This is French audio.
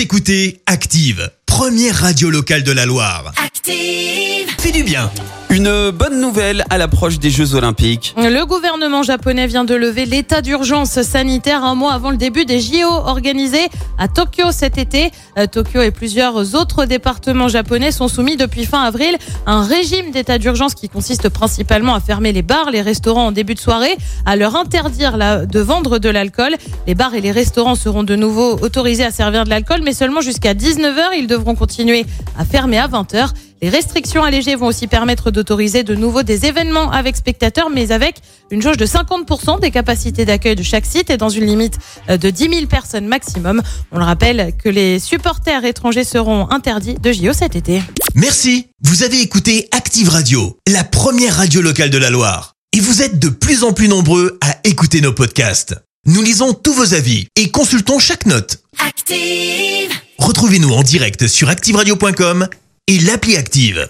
Vous écoutez Active, première radio locale de la Loire. Active. Fais du bien. Une bonne nouvelle à l'approche des Jeux Olympiques. Le gouvernement japonais vient de lever l'état d'urgence sanitaire un mois avant le début des JO organisés à Tokyo cet été. Euh, Tokyo et plusieurs autres départements japonais sont soumis depuis fin avril à un régime d'état d'urgence qui consiste principalement à fermer les bars, les restaurants en début de soirée, à leur interdire de vendre de l'alcool. Les bars et les restaurants seront de nouveau autorisés à servir de l'alcool, mais seulement jusqu'à 19h. Ils devront continuer à fermer à 20h. Les restrictions allégées vont aussi permettre d'autoriser de nouveau des événements avec spectateurs, mais avec une jauge de 50% des capacités d'accueil de chaque site et dans une limite euh, de 10 000 personnes maximum. On le rappelle que les supporters étrangers seront interdits de JO cet été. Merci. Vous avez écouté Active Radio, la première radio locale de la Loire. Et vous êtes de plus en plus nombreux à écouter nos podcasts. Nous lisons tous vos avis et consultons chaque note. Active. Retrouvez-nous en direct sur activeradio.com et l'appli Active.